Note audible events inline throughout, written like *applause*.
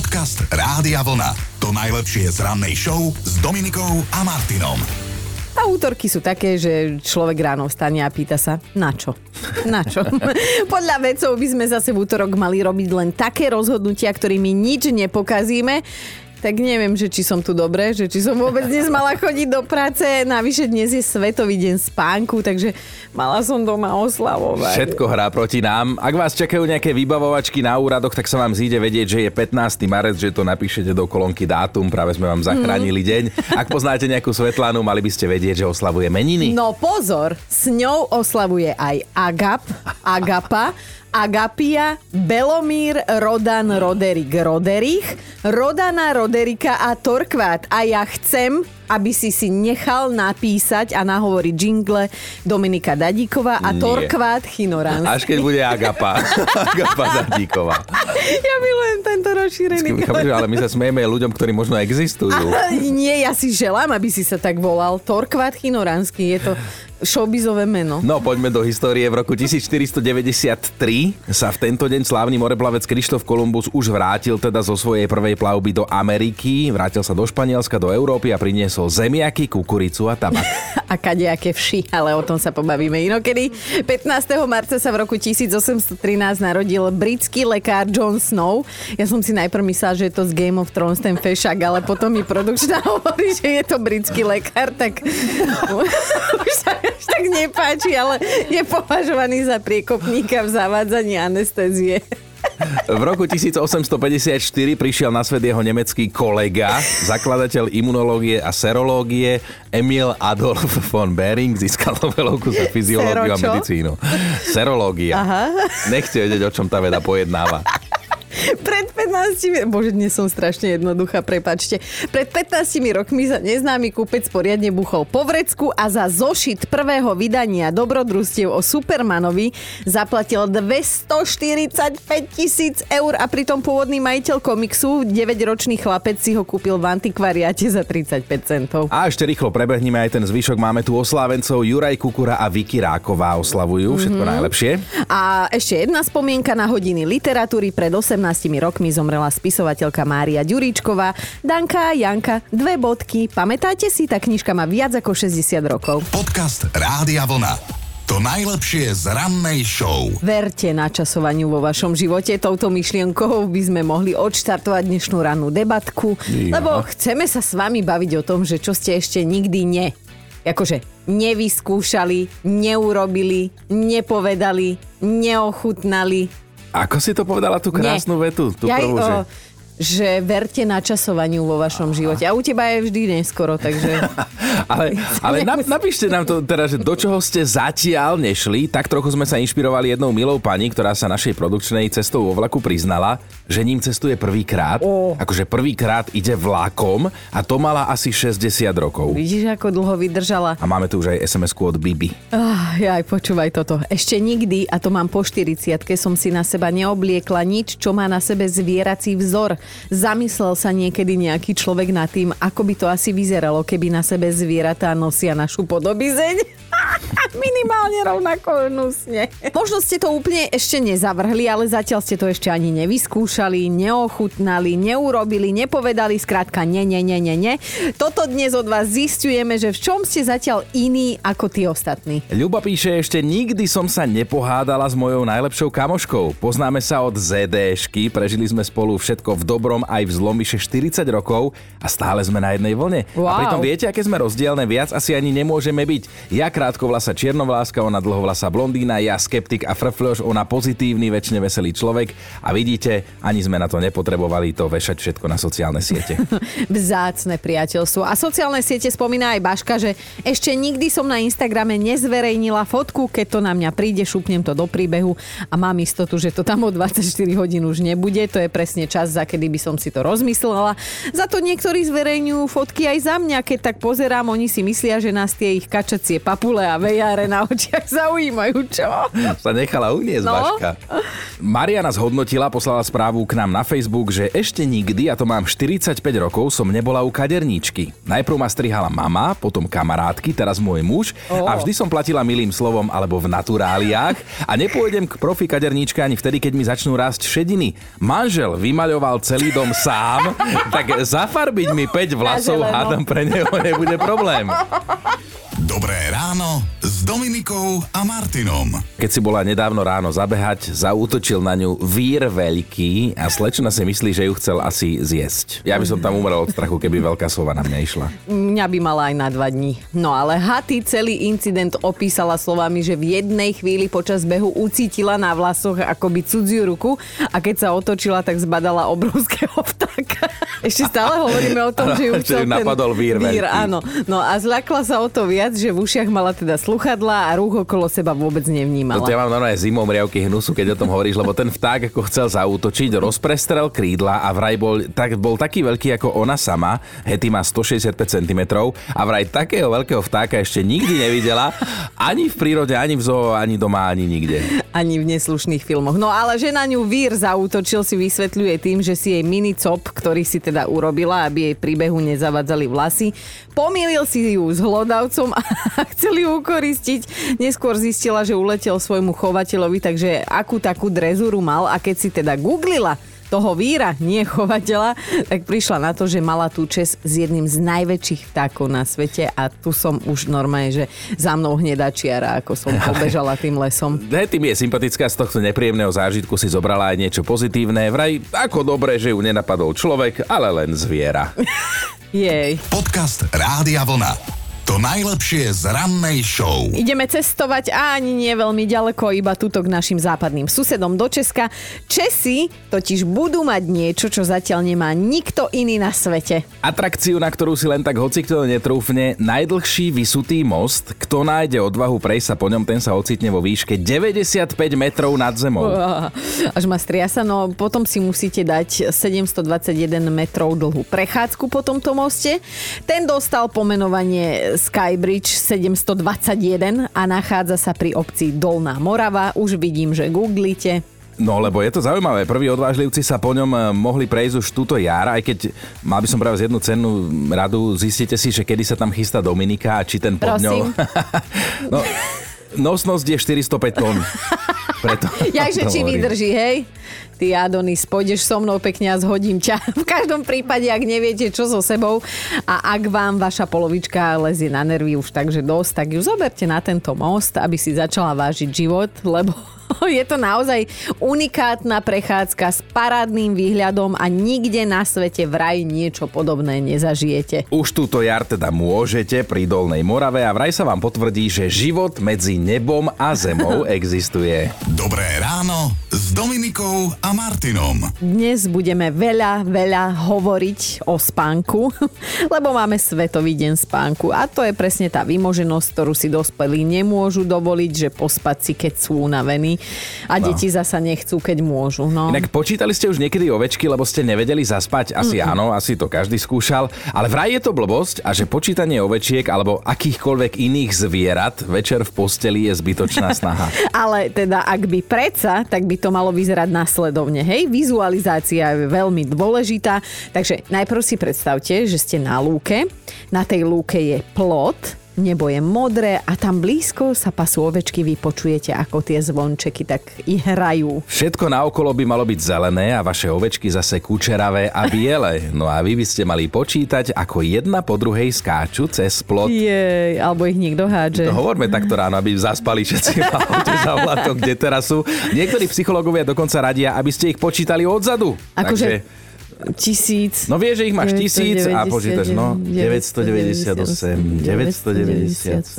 Podcast Rádia Vlna. To najlepšie z rannej show s Dominikou a Martinom. A útorky sú také, že človek ráno vstane a pýta sa, na čo? Na čo? *laughs* Podľa vedcov by sme zase v útorok mali robiť len také rozhodnutia, ktorými nič nepokazíme tak neviem, že či som tu dobre, že či som vôbec dnes mala chodiť do práce. Navyše dnes je Svetový deň spánku, takže mala som doma oslavovať. Všetko hrá proti nám. Ak vás čakajú nejaké vybavovačky na úradoch, tak sa vám zíde vedieť, že je 15. marec, že to napíšete do kolónky dátum, práve sme vám zachránili mm. deň. Ak poznáte nejakú Svetlanu, mali by ste vedieť, že oslavuje meniny. No pozor, s ňou oslavuje aj Agap, Agapa, Agapia, Belomír, Rodan, Roderik, Roderich, Rodana, Roderika a Torkvát. A ja chcem, aby si si nechal napísať a nahovoriť jingle Dominika Dadíková a Nie. Torkvát Chinoranský. Až keď bude Agapa. *laughs* Agapa Dadíková. Ja milujem tento rozšírený. ale my sa smejeme ľuďom, ktorí možno existujú. A, nie, ja si želám, aby si sa tak volal. Torkvát Chinoranský. Je to showbizové meno. No, poďme do histórie. V roku 1493 sa v tento deň slávny moreplavec Krištof Kolumbus už vrátil teda zo svojej prvej plavby do Ameriky. Vrátil sa do Španielska, do Európy a priniesol zemiaky, kukuricu a tabak. *laughs* a kadejaké vši, ale o tom sa pobavíme inokedy. 15. marca sa v roku 1813 narodil britský lekár John Snow. Ja som si najprv myslela, že je to z Game of Thrones ten fešak, ale potom mi produkčná *laughs* hovorí, že je to britský lekár, tak *laughs* už sa až tak nepáči, ale je považovaný za priekopníka v zavádzaní anestézie. V roku 1854 prišiel na svet jeho nemecký kolega, zakladateľ imunológie a serológie Emil Adolf von Behring, získal Nobelovku za fyziológiu a medicínu. Serológia. Aha. Nechce vedieť, o čom tá veda pojednáva. *laughs* Pred 15... Bože, dnes som strašne jednoduchá, prepačte. Pred 15 rokmi sa neznámy kúpec poriadne buchol po vrecku a za zošit prvého vydania dobrodružstiev o Supermanovi zaplatil 245 tisíc eur a pritom pôvodný majiteľ komiksu, 9-ročný chlapec, si ho kúpil v antikvariate za 35 centov. A ešte rýchlo prebehnime aj ten zvyšok. Máme tu oslávencov Juraj Kukura a Vicky Ráková oslavujú. Všetko mm-hmm. najlepšie. A ešte jedna spomienka na hodiny literatúry pred 18 rokmi zomrela spisovateľka Mária Ďuríčková. Danka a Janka, dve bodky. Pamätáte si, tá knižka má viac ako 60 rokov. Podcast Rádia Vlna. To najlepšie z rannej show. Verte na časovaniu vo vašom živote. Touto myšlienkou by sme mohli odštartovať dnešnú rannú debatku, ja. lebo chceme sa s vami baviť o tom, že čo ste ešte nikdy ne akože nevyskúšali, neurobili, nepovedali, neochutnali, ako si to povedala tú krásnu Nie. vetu? Tú ja, prvú, o, že že verte na časovaniu vo vašom živote. A u teba je vždy neskoro, takže... *laughs* ale ale *laughs* napíšte nám to teda, že do čoho ste zatiaľ nešli. Tak trochu sme sa inšpirovali jednou milou pani, ktorá sa našej produkčnej cestou vo vlaku priznala, že ním cestuje prvýkrát. Oh. Akože prvýkrát ide vlakom a to mala asi 60 rokov. Vidíš, ako dlho vydržala. A máme tu už aj sms od Bibi. Ah, ja aj počúvaj toto. Ešte nikdy, a to mám po 40 som si na seba neobliekla nič, čo má na sebe zvierací vzor. Zamyslel sa niekedy nejaký človek nad tým, ako by to asi vyzeralo, keby na sebe zvieratá nosia našu podobizeň? *laughs* Minimálne rovnako hnusne. Možno ste to úplne ešte nezavrhli, ale zatiaľ ste to ešte ani nevyskúšali, neochutnali, neurobili, nepovedali, skrátka ne, ne, ne, ne, ne. Toto dnes od vás zistujeme, že v čom ste zatiaľ iní ako tí ostatní. Ľuba píše, ešte nikdy som sa nepohádala s mojou najlepšou kamoškou. Poznáme sa od ZDšky, prežili sme spolu všetko v dobrom aj v zlom vyše 40 rokov a stále sme na jednej vlne. Wow. A pritom viete, aké sme rozdielne, viac asi ani nemôžeme byť. Ja krátkovlasa čiernovláska, ona dlhovlasa blondína, ja skeptik a frfľoš, ona pozitívny, väčšine veselý človek a vidíte, ani sme na to nepotrebovali to vešať všetko na sociálne siete. *laughs* Vzácne priateľstvo. A sociálne siete spomína aj Baška, že ešte nikdy som na Instagrame nezverejnila fotku, keď to na mňa príde, šupnem to do príbehu a mám istotu, že to tam o 24 hodín už nebude. To je presne čas, za kedy by som si to rozmyslela. Za to niektorí zverejňujú fotky aj za mňa, keď tak pozerám, oni si myslia, že nás tie ich kačacie papule a vejare na očiach *laughs* zaujímajú, čo? Sa nechala uniesť, No. Vaška. Mariana zhodnotila, poslala správu k nám na Facebook, že ešte nikdy, a to mám 45 rokov, som nebola u kaderníčky. Najprv ma strihala mama, potom kamarátky, teraz môj muž Ó. a vždy som platila milým slovom alebo v naturáliách a nepôjdem k profi kaderníčke ani vtedy, keď mi začnú rásť šediny. Manžel vymaľoval celý dom sám, tak zafarbiť mi 5 vlasov, hádam pre neho nebude problém. Dobré ráno s Dominikou a Martinom. Keď si bola nedávno ráno zabehať, zaútočil na ňu vír veľký a slečna si myslí, že ju chcel asi zjesť. Ja by som tam umrel od strachu, keby veľká sova na mňa išla. Mňa by mala aj na dva dní. No ale Haty celý incident opísala slovami, že v jednej chvíli počas behu ucítila na vlasoch akoby cudziu ruku a keď sa otočila, tak zbadala obrovského *laughs* vtáka. Ešte stále hovoríme o tom, že ju chcel napadol vír vír veľký. áno. No a zľakla sa o to viac, že v ušiach mala teda sluchadlá a rúch okolo seba vôbec No nevnímala. to ja mám normálne zimom riavky hnusu, keď o tom hovoríš, lebo ten vták ako chcel zaútočiť, rozprestrel krídla a vraj bol, tak, bol taký veľký ako ona sama, Hetty má 165 cm a vraj takého veľkého vtáka ešte nikdy nevidela, ani v prírode, ani v zoo, ani doma, ani nikde. Ani v neslušných filmoch. No ale že na ňu vír zaútočil si vysvetľuje tým, že si jej mini cop, ktorý si teda urobila, aby jej príbehu nezavadzali vlasy, pomýlil si ju s hlodavcom a *laughs* chceli ju ukoristiť. Neskôr zistila, že uletel svojmu chovateľovi, takže akú takú drezúru mal a keď si teda googlila toho víra, nie chovateľa, tak prišla na to, že mala tú čes s jedným z najväčších vtákov na svete a tu som už normálne, že za mnou hnedačiara, ako som *laughs* pobežala tým lesom. Hetty mi je sympatická, z tohto nepríjemného zážitku si zobrala aj niečo pozitívne. Vraj, ako dobre, že ju nenapadol človek, ale len zviera. *laughs* Jej. Podcast Rádia Vlna. To najlepšie z rannej show. Ideme cestovať a ani nie veľmi ďaleko, iba tuto k našim západným susedom do Česka. Česi totiž budú mať niečo, čo zatiaľ nemá nikto iný na svete. Atrakciu, na ktorú si len tak hocikto netrúfne, najdlhší vysutý most. Kto nájde odvahu prejsť sa po ňom, ten sa ocitne vo výške 95 metrov nad zemou. Uá, Až ma striasa, no potom si musíte dať 721 metrov dlhú prechádzku po tomto moste. Ten dostal pomenovanie Skybridge 721 a nachádza sa pri obci Dolná Morava. Už vidím, že googlite. No lebo je to zaujímavé, prví odvážlivci sa po ňom e, mohli prejsť už túto jar, aj keď mal by som práve z jednu cennú radu, zistite si, že kedy sa tam chystá Dominika a či ten pod ňou... *laughs* No, nosnosť je 405 tón. Preto *laughs* Ja, že či vydrží, hej? Ty Adonis, pôjdeš so mnou pekne a zhodím ťa. *laughs* V každom prípade, ak neviete, čo so sebou a ak vám vaša polovička lezie na nervy už takže dosť, tak ju zoberte na tento most, aby si začala vážiť život, lebo *laughs* je to naozaj unikátna prechádzka s parádnym výhľadom a nikde na svete vraj niečo podobné nezažijete. Už túto jar teda môžete pri Dolnej Morave a vraj sa vám potvrdí, že život medzi nebom a zemou *laughs* existuje. Dobré ráno s Dominikou a Martinom. Dnes budeme veľa, veľa hovoriť o spánku, *laughs* lebo máme Svetový deň spánku a to je presne tá vymoženosť, ktorú si dospelí nemôžu dovoliť, že pospať si, keď sú unavení a No. deti zasa nechcú, keď môžu. No. Inak počítali ste už niekedy ovečky, lebo ste nevedeli zaspať? Asi mm áno, asi to každý skúšal. Ale vraj je to blbosť a že počítanie ovečiek alebo akýchkoľvek iných zvierat večer v posteli je zbytočná *laughs* snaha. Ale teda, ak by predsa, tak by to malo vyzerať následovne. Hej, vizualizácia je veľmi dôležitá. Takže najprv si predstavte, že ste na lúke. Na tej lúke je plot, nebo je modré a tam blízko sa pasú ovečky, vy počujete, ako tie zvončeky tak i hrajú. Všetko naokolo by malo byť zelené a vaše ovečky zase kučeravé a biele. No a vy by ste mali počítať, ako jedna po druhej skáču cez plot. Jej, alebo ich niekto hádže. To hovorme takto ráno, aby zaspali všetci za vládok, kde teraz sú. Niektorí psychológovia dokonca radia, aby ste ich počítali odzadu. Akože- Takže, Tisíc. no vieš, že ich máš tisíc a počítaš, no, 998, 997.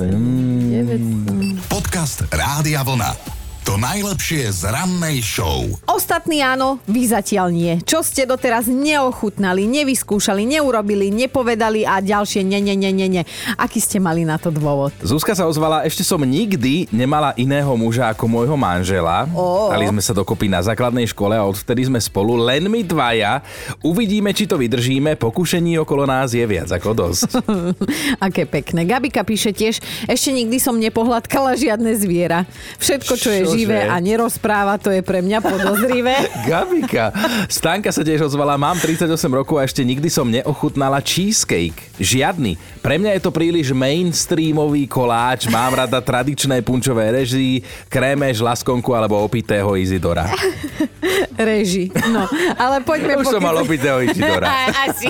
900. Podcast Rádia Vlna. To najlepšie z rannej show. Ostatní áno, vy zatiaľ nie. Čo ste doteraz neochutnali, nevyskúšali, neurobili, nepovedali a ďalšie ne, ne, ne, ne, ne. Aký ste mali na to dôvod? Zuzka sa ozvala, ešte som nikdy nemala iného muža ako môjho manžela. Dali sme sa dokopy na základnej škole a odvtedy sme spolu, len my dvaja. Uvidíme, či to vydržíme. Pokušení okolo nás je viac ako dosť. *laughs* Aké pekné. Gabika píše tiež, ešte nikdy som nepohľadkala žiadne zviera. Všetko, čo je Čože? Živé a nerozpráva, to je pre mňa podozrivé. *laughs* Gabika. Stanka sa tiež ozvala, mám 38 rokov a ešte nikdy som neochutnala cheesecake. Žiadny. Pre mňa je to príliš mainstreamový koláč. Mám rada tradičné punčové režii, krémež, laskonku alebo opitého Izidora. *laughs* Reži. No, ale poďme Už som pokiaľ- mal opitého Izidora. *laughs* Asi.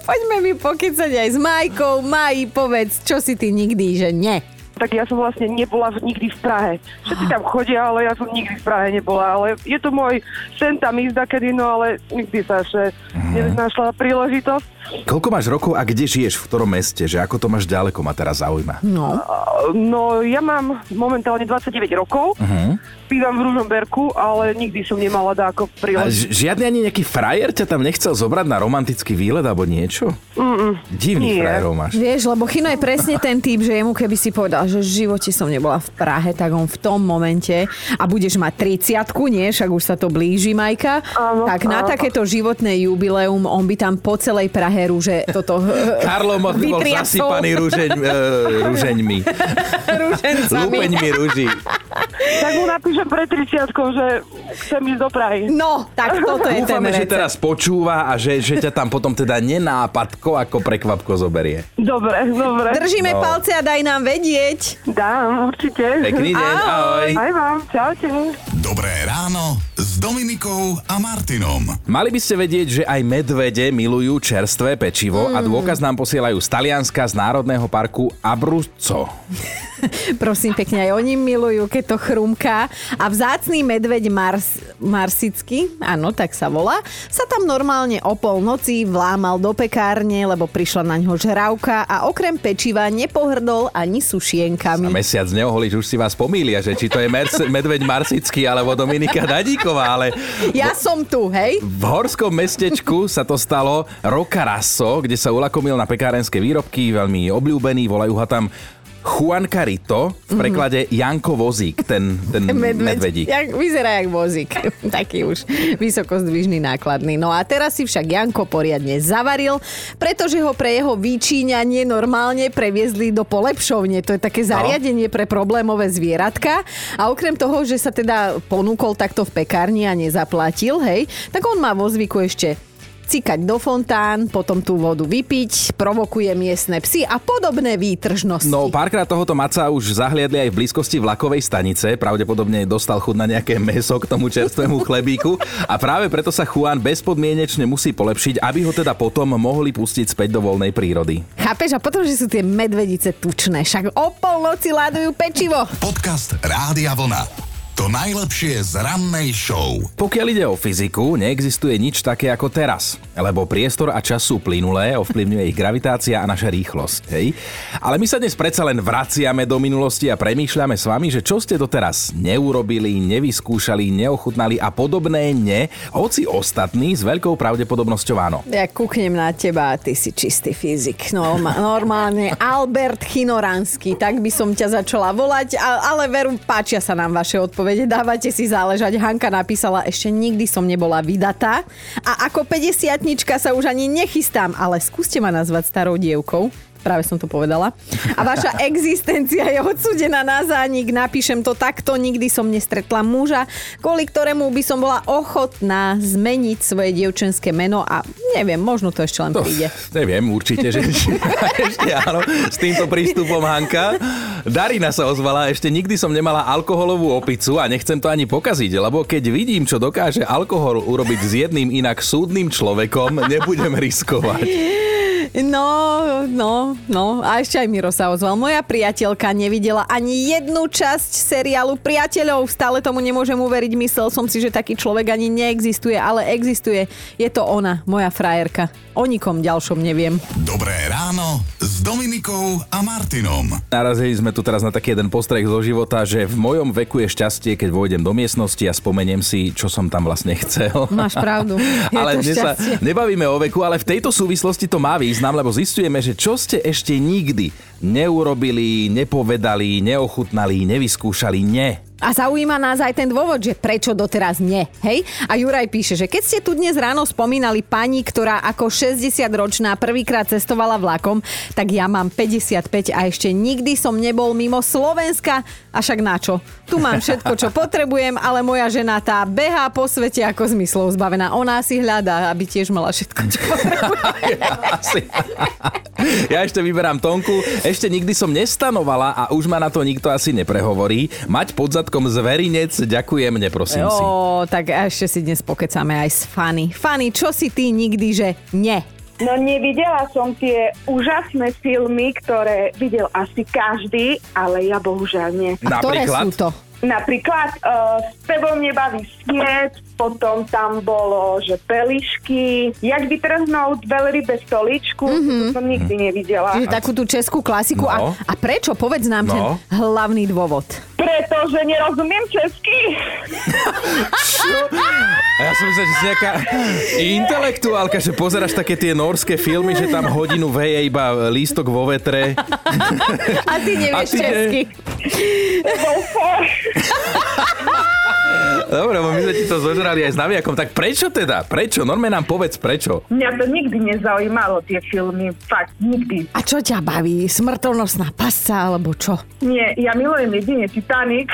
Poďme mi pokecať aj s Majkou. Maj, povedz, čo si ty nikdy, že nie. Tak ja som vlastne nebola v- nikdy v Prahe. Všetci tam chodia, ale ja som nikdy v Prahe nebola. Ale je to môj sen tam ísť dakedy, no ale nikdy sa ešte nenašla príležitosť. Koľko máš rokov a kde žiješ, v ktorom meste? Že ako to máš ďaleko, ma teraz zaujíma. No. No ja mám momentálne 29 rokov, uh-huh. bývam v Ružomberku, ale nikdy som nemala dáko A príležitosť. ž- žiadny ani nejaký frajer ťa tam nechcel zobrať na romantický výlet alebo niečo? Mm-mm. Divných Nie. frajerov máš. Vieš, lebo Chino je presne ten typ, že jemu keby si povedal, že v živote som nebola v Prahe, tak on v tom momente a budeš mať 30 nie, však už sa to blíži, Majka, Áno, tak na áno. takéto životné jubileum on by tam po celej Prahe rúže toto Karlo Mott by bol zasypaný rúžeň, e, rúžeňmi. rúžencami. Lúpeňmi rúží. Tak mu napíšem pre 30 že chcem ísť do Prahy. No, tak toto je ten Dúfame, že recept. teraz počúva a že, že ťa tam potom teda nenápadko ako prekvapko zoberie. Dobre, dobre. Držíme No. palce a daj nám vedieť. Dám, určite. Pekný deň, ahoj. Aj vám, čaute. Dobré ráno Dominikou a Martinom. Mali by ste vedieť, že aj medvede milujú čerstvé pečivo a dôkaz nám posielajú z Talianska z Národného parku Abruzzo. *laughs* Prosím pekne, aj oni milujú, keď to chrumká. A vzácný medveď Mars, Marsický, áno, tak sa volá, sa tam normálne o polnoci vlámal do pekárne, lebo prišla na ňo žrávka a okrem pečiva nepohrdol ani sušienkami. mesiac neoholíš, už si vás pomýlia, že či to je Merce, *laughs* medveď Marsický alebo Dominika Dadíková, ale Ja som tu, hej? v horskom mestečku sa to stalo Roka Rasso, kde sa ulakomil na pekárenské výrobky, veľmi obľúbený, volajú ho tam Juan Carito, v preklade Janko Vozík, ten, ten *laughs* medvedík. Jak, vyzerá jak vozík. *laughs* Taký už vysokozdvižný nákladný. No a teraz si však Janko poriadne zavaril, pretože ho pre jeho vyčíňanie normálne previezli do polepšovne. To je také zariadenie pre problémové zvieratka. A okrem toho, že sa teda ponúkol takto v pekárni a nezaplatil, hej, tak on má vo zvyku ešte cikať do fontán, potom tú vodu vypiť, provokuje miestne psy a podobné výtržnosti. No, párkrát tohoto maca už zahliadli aj v blízkosti vlakovej stanice. Pravdepodobne dostal chuť na nejaké meso k tomu čerstvému chlebíku. A práve preto sa Juan bezpodmienečne musí polepšiť, aby ho teda potom mohli pustiť späť do voľnej prírody. Chápeš? A potom, že sú tie medvedice tučné. Však o polnoci ládujú pečivo. Podcast Rádia Vlna. To najlepšie z rannej show. Pokiaľ ide o fyziku, neexistuje nič také ako teraz, lebo priestor a čas sú plynulé, ovplyvňuje ich gravitácia a naša rýchlosť. Hej? Ale my sa dnes predsa len vraciame do minulosti a premýšľame s vami, že čo ste doteraz neurobili, nevyskúšali, neochutnali a podobné ne, hoci ostatní s veľkou pravdepodobnosťou áno. Ja kúknem na teba a ty si čistý fyzik. No, normálne Albert Chinoranský, tak by som ťa začala volať, ale veru, páčia sa nám vaše odpovede. Dávate si záležať. Hanka napísala, ešte nikdy som nebola vydatá a ako 50 sa už ani nechystám, ale skúste ma nazvať starou dievkou. Práve som to povedala. A vaša *laughs* existencia je odsudená na zánik. Napíšem to takto. Nikdy som nestretla muža, kvôli ktorému by som bola ochotná zmeniť svoje dievčenské meno a neviem, možno to ešte len To, príde. *laughs* neviem, určite, že *laughs* ešte áno, s týmto prístupom Hanka. Darina sa ozvala, ešte nikdy som nemala alkoholovú opicu a nechcem to ani pokaziť, lebo keď vidím, čo dokáže alkohol urobiť s jedným inak súdnym človekom, nebudem riskovať. No, no, no. A ešte aj Miro sa ozval. Moja priateľka nevidela ani jednu časť seriálu Priateľov. Stále tomu nemôžem uveriť. Myslel som si, že taký človek ani neexistuje, ale existuje. Je to ona, moja frajerka. O nikom ďalšom neviem. Dobré ráno s Dominikou a Martinom. Narazili sme tu teraz na taký jeden postreh zo života, že v mojom veku je šťastie, keď vojdem do miestnosti a spomeniem si, čo som tam vlastne chcel. Máš pravdu. *laughs* Je ale to sa nebavíme o veku, ale v tejto súvislosti to má význam, lebo zistujeme, že čo ste ešte nikdy neurobili, nepovedali, neochutnali, nevyskúšali, ne. A zaujíma nás aj ten dôvod, že prečo doteraz nie, hej? A Juraj píše, že keď ste tu dnes ráno spomínali pani, ktorá ako 60-ročná prvýkrát cestovala vlakom, tak ja mám 55 a ešte nikdy som nebol mimo Slovenska. A však na čo? Tu mám všetko, čo *laughs* potrebujem, ale moja žena tá behá po svete ako zmyslov zbavená. Ona si hľadá, aby tiež mala všetko, čo *laughs* potrebuje. Ja ešte vyberám Tonku. Ešte nikdy som nestanovala a už ma na to nikto asi neprehovorí. Mať pod zadkom zverinec, ďakujem, neprosím si. Ó, tak ešte si dnes pokecáme aj s Fanny. Fanny, čo si ty nikdy, že nie? No nevidela som tie úžasné filmy, ktoré videl asi každý, ale ja bohužiaľ nie. A ktoré Napríklad? sú to? Napríklad uh, s tebou nebaví smiet, potom tam bolo, že pelišky, jak vytrhnúť veľrybe stoličku, mm-hmm. to som nikdy nevidela. Čiže takú tú českú klasiku. No. A, a prečo? Povedz nám No. ten hlavný dôvod. Pretože nerozumiem česky. A ja som myslel, že si nejaká intelektuálka, že pozeráš také tie norské filmy, že tam hodinu veje iba lístok vo vetre. A ty nevieš A ty ne? česky. For. Dobre, bo my sme ti to zožrali aj s naviakom. Tak prečo teda? Prečo? Norme nám povedz prečo. Mňa to nikdy nezaujímalo, tie filmy. Fakt, nikdy. A čo ťa baví? Smrtonosná pasca alebo čo? Nie, ja milujem jedine Titanic.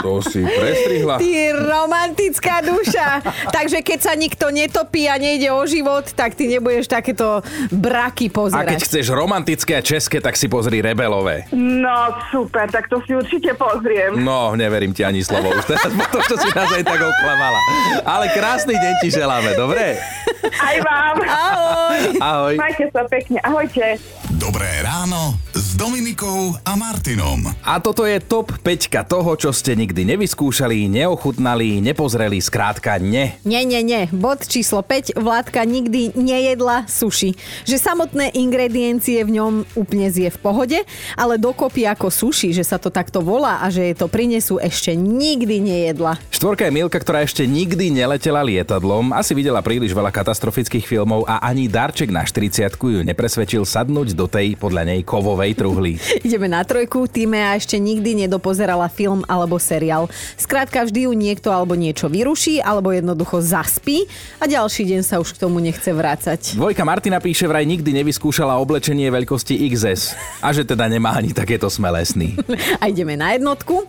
To si prestrihla. Ty romantická duša. Takže keď sa nikto netopí a nejde o život, tak ty nebudeš takéto braky A keď pozerať. chceš romantické a české, tak si pozri Rebelové. No, super, tak to si určite pozriem. No, neverím ti ani slovo. Už teraz po to, čo si nás aj tak oklamala. Ale krásny deň ti želáme, dobre? Aj vám. Ahoj. Ahoj. Majte sa pekne. Ahojte. Dobré ráno s Dominikou a Martinom. A toto je top 5 toho, čo ste nikdy nevyskúšali, neochutnali, nepozreli, skrátka ne. Nie, nie, nie. Bod číslo 5. Vládka nikdy nejedla sushi. Že samotné ingrediencie v ňom úplne zje v pohode, ale dokopy ako sushi, že sa to takto volá a že je to prinesú ešte nikdy nejedla. Štvorka je Milka, ktorá ešte nikdy neletela lietadlom, asi videla príliš veľa katastrofických filmov a ani darček na 40 ju nepresvedčil sadnúť do tej, podľa nej, kovovej truhly. Ideme na trojku. Týmea ešte nikdy nedopozerala film alebo seriál. Skrátka vždy ju niekto alebo niečo vyruší, alebo jednoducho zaspí a ďalší deň sa už k tomu nechce vrácať. Dvojka Martina píše vraj nikdy nevyskúšala oblečenie veľkosti XS a že teda nemá ani takéto smelé sny. A ideme na jednotku.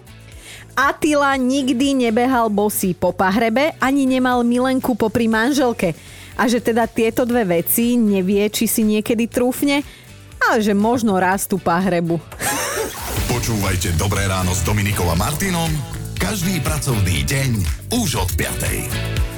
Atila nikdy nebehal bosý po pahrebe, ani nemal milenku popri manželke. A že teda tieto dve veci nevie, či si niekedy trúfne, ale že možno raz tú pahrebu. Počúvajte Dobré ráno s Dominikou a Martinom každý pracovný deň už od 5.